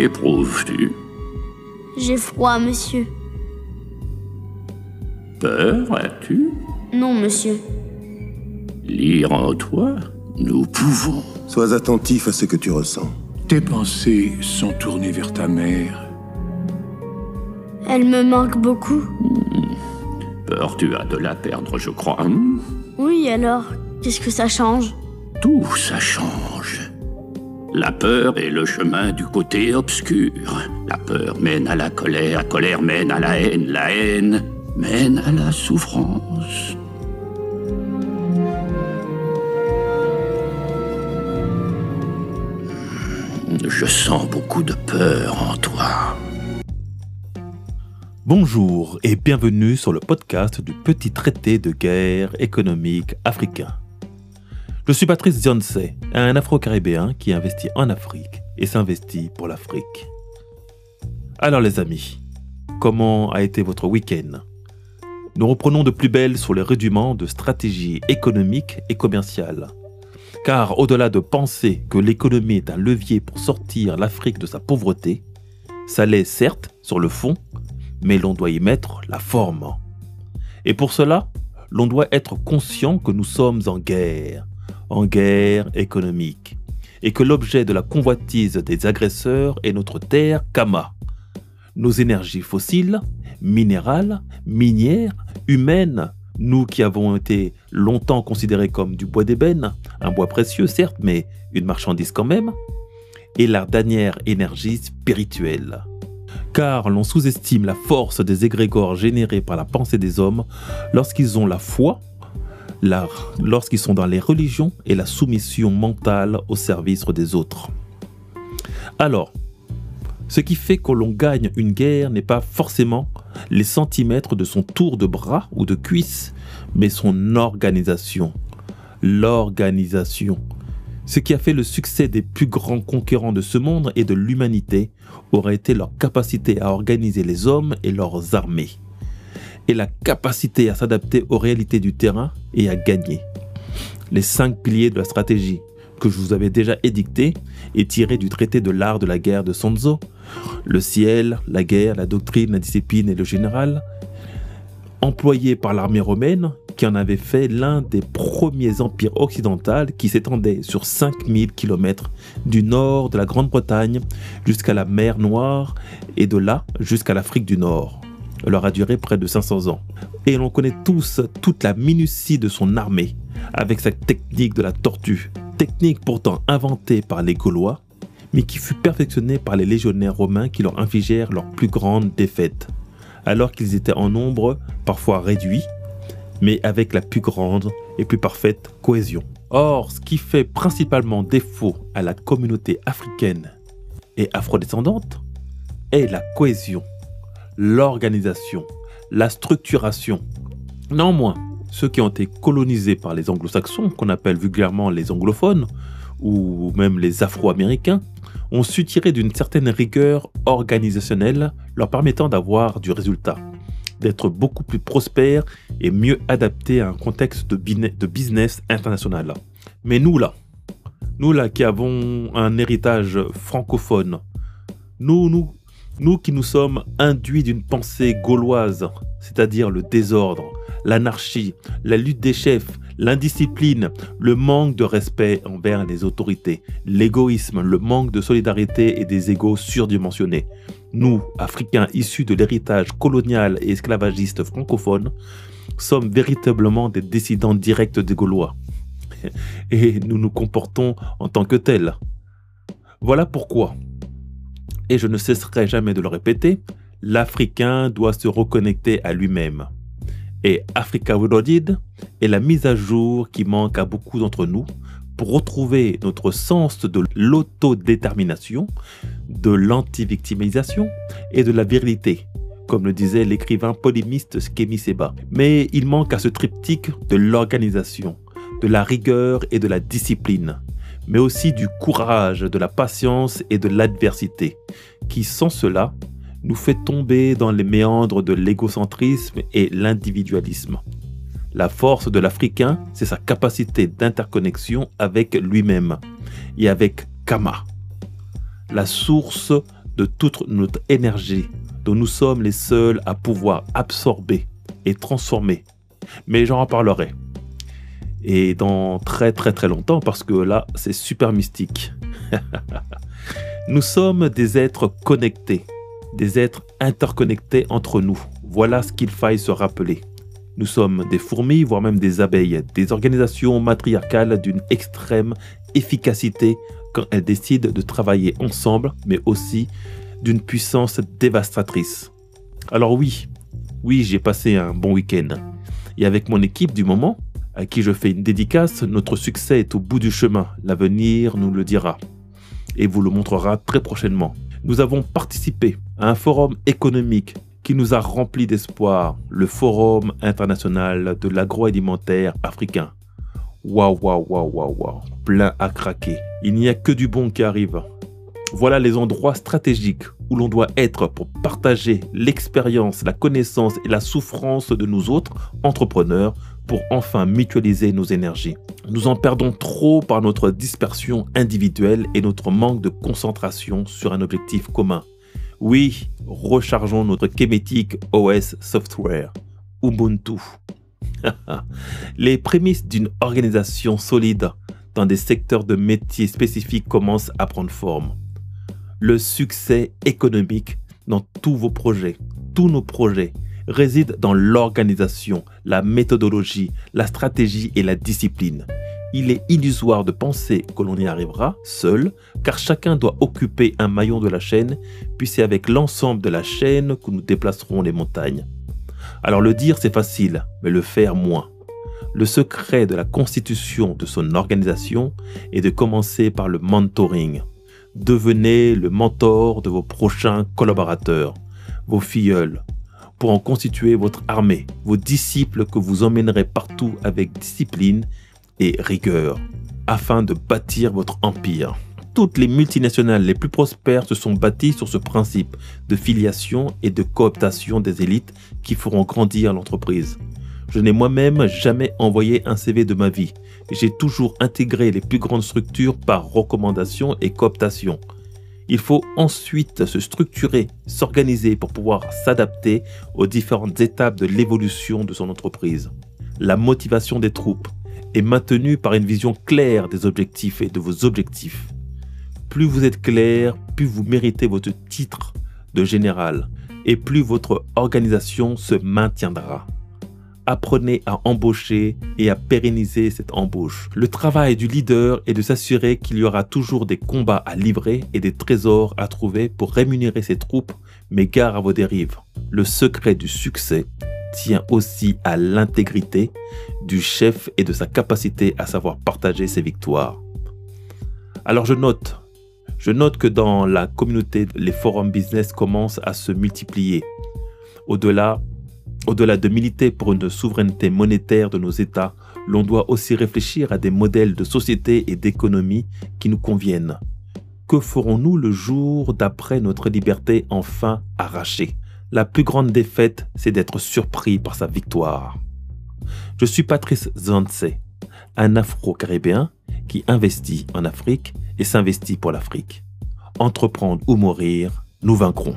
Qu'éprouves-tu J'ai froid, monsieur. Peur as-tu? Non, monsieur. Lire en toi Nous pouvons. Sois attentif à ce que tu ressens. Tes pensées sont tournées vers ta mère. Elle me manque beaucoup. Peur tu as de la perdre, je crois. hein? Oui, alors, qu'est-ce que ça change? Tout ça change. La peur est le chemin du côté obscur. La peur mène à la colère, la colère mène à la haine, la haine mène à la souffrance. Je sens beaucoup de peur en toi. Bonjour et bienvenue sur le podcast du petit traité de guerre économique africain. Je suis Patrice Dionce, un Afro-Caribéen qui investit en Afrique et s'investit pour l'Afrique. Alors les amis, comment a été votre week-end? Nous reprenons de plus belle sur les rudiments de stratégie économique et commerciale. Car au-delà de penser que l'économie est un levier pour sortir l'Afrique de sa pauvreté, ça l'est certes sur le fond, mais l'on doit y mettre la forme. Et pour cela, l'on doit être conscient que nous sommes en guerre, en guerre économique, et que l'objet de la convoitise des agresseurs est notre terre Kama. Nos énergies fossiles, minérales, minières, humaines, nous qui avons été longtemps considérés comme du bois d'ébène, un bois précieux certes, mais une marchandise quand même, et la dernière énergie spirituelle. Car l'on sous-estime la force des égrégores générés par la pensée des hommes lorsqu'ils ont la foi, la- lorsqu'ils sont dans les religions et la soumission mentale au service des autres. Alors, ce qui fait que l'on gagne une guerre n'est pas forcément les centimètres de son tour de bras ou de cuisse, mais son organisation. L'organisation. Ce qui a fait le succès des plus grands conquérants de ce monde et de l'humanité aurait été leur capacité à organiser les hommes et leurs armées, et la capacité à s'adapter aux réalités du terrain et à gagner. Les cinq piliers de la stratégie que je vous avais déjà édictés et tirés du traité de l'art de la guerre de Sonzo, le ciel, la guerre, la doctrine, la discipline et le général, employés par l'armée romaine qui en avait fait l'un des premiers empires occidentaux qui s'étendait sur 5000 km du nord de la Grande-Bretagne jusqu'à la mer Noire et de là jusqu'à l'Afrique du Nord. Leur a duré près de 500 ans. Et l'on connaît tous toute la minutie de son armée avec sa technique de la tortue, technique pourtant inventée par les Gaulois, mais qui fut perfectionnée par les légionnaires romains qui leur infligèrent leurs plus grandes défaites, alors qu'ils étaient en nombre parfois réduit, mais avec la plus grande et plus parfaite cohésion. Or, ce qui fait principalement défaut à la communauté africaine et afrodescendante est la cohésion, l'organisation, la structuration. Néanmoins, ceux qui ont été colonisés par les anglo-saxons, qu'on appelle vulgairement les anglophones, ou même les afro-américains, ont su tirer d'une certaine rigueur organisationnelle leur permettant d'avoir du résultat, d'être beaucoup plus prospères et mieux adaptés à un contexte de, business international. Mais nous là, nous là qui avons un héritage francophone, nous, nous, nous qui nous sommes induits d'une pensée gauloise, c'est-à-dire le désordre, l'anarchie, la lutte des chefs, l'indiscipline, le manque de respect envers les autorités, l'égoïsme, le manque de solidarité et des égaux surdimensionnés. Nous, Africains issus de l'héritage colonial et esclavagiste francophone, sommes véritablement des décidents directs des Gaulois. Et nous nous comportons en tant que tels. Voilà pourquoi, et je ne cesserai jamais de le répéter, l'Africain doit se reconnecter à lui-même. Et Africa Reloaded est la mise à jour qui manque à beaucoup d'entre nous pour retrouver notre sens de l'autodétermination, de l'anti-victimisation et de la virilité, comme le disait l'écrivain polémiste Skemi Seba. Mais il manque à ce triptyque de l'organisation, de la rigueur et de la discipline, mais aussi du courage, de la patience et de l'adversité, qui sans cela nous fait tomber dans les méandres de l'égocentrisme et l'individualisme. La force de l'Africain, c'est sa capacité d'interconnexion avec lui-même et avec Kama, la source de toute notre énergie dont nous sommes les seuls à pouvoir absorber et transformer. Mais j'en reparlerai. Et dans très très très longtemps parce que là, c'est super mystique. nous sommes des êtres connectés, des êtres interconnectés entre nous. Voilà ce qu'il faille se rappeler. Nous sommes des fourmis, voire même des abeilles, des organisations matriarcales d'une extrême efficacité quand elles décident de travailler ensemble, mais aussi d'une puissance dévastatrice. Alors oui, oui, j'ai passé un bon week-end. Et avec mon équipe du moment, à qui je fais une dédicace, notre succès est au bout du chemin. L'avenir nous le dira. Et vous le montrera très prochainement. Nous avons participé à un forum économique qui nous a rempli d'espoir, le Forum international de l'agroalimentaire africain. Waouh, waouh, waouh, waouh, waouh, plein à craquer. Il n'y a que du bon qui arrive. Voilà les endroits stratégiques où l'on doit être pour partager l'expérience, la connaissance et la souffrance de nous autres entrepreneurs pour enfin mutualiser nos énergies. Nous en perdons trop par notre dispersion individuelle et notre manque de concentration sur un objectif commun. Oui, rechargeons notre Kemetic OS Software, Ubuntu. Les prémices d'une organisation solide dans des secteurs de métiers spécifiques commencent à prendre forme. Le succès économique dans tous vos projets, tous nos projets, réside dans l'organisation, la méthodologie, la stratégie et la discipline il est illusoire de penser que l'on y arrivera seul, car chacun doit occuper un maillon de la chaîne, puis c'est avec l'ensemble de la chaîne que nous déplacerons les montagnes. Alors le dire c'est facile, mais le faire moins. Le secret de la constitution de son organisation est de commencer par le mentoring. Devenez le mentor de vos prochains collaborateurs, vos filleuls, pour en constituer votre armée, vos disciples que vous emmènerez partout avec discipline et rigueur afin de bâtir votre empire. Toutes les multinationales les plus prospères se sont bâties sur ce principe de filiation et de cooptation des élites qui feront grandir l'entreprise. Je n'ai moi-même jamais envoyé un CV de ma vie. J'ai toujours intégré les plus grandes structures par recommandation et cooptation. Il faut ensuite se structurer, s'organiser pour pouvoir s'adapter aux différentes étapes de l'évolution de son entreprise. La motivation des troupes, est maintenu par une vision claire des objectifs et de vos objectifs. Plus vous êtes clair, plus vous méritez votre titre de général et plus votre organisation se maintiendra. Apprenez à embaucher et à pérenniser cette embauche. Le travail du leader est de s'assurer qu'il y aura toujours des combats à livrer et des trésors à trouver pour rémunérer ses troupes, mais gare à vos dérives. Le secret du succès tient aussi à l'intégrité du chef et de sa capacité à savoir partager ses victoires. Alors je note, je note que dans la communauté, les forums business commencent à se multiplier. Au-delà, au-delà de militer pour une souveraineté monétaire de nos États, l'on doit aussi réfléchir à des modèles de société et d'économie qui nous conviennent. Que ferons-nous le jour d'après notre liberté enfin arrachée? La plus grande défaite, c'est d'être surpris par sa victoire. Je suis Patrice Zantse, un Afro-Caribéen qui investit en Afrique et s'investit pour l'Afrique. Entreprendre ou mourir, nous vaincrons.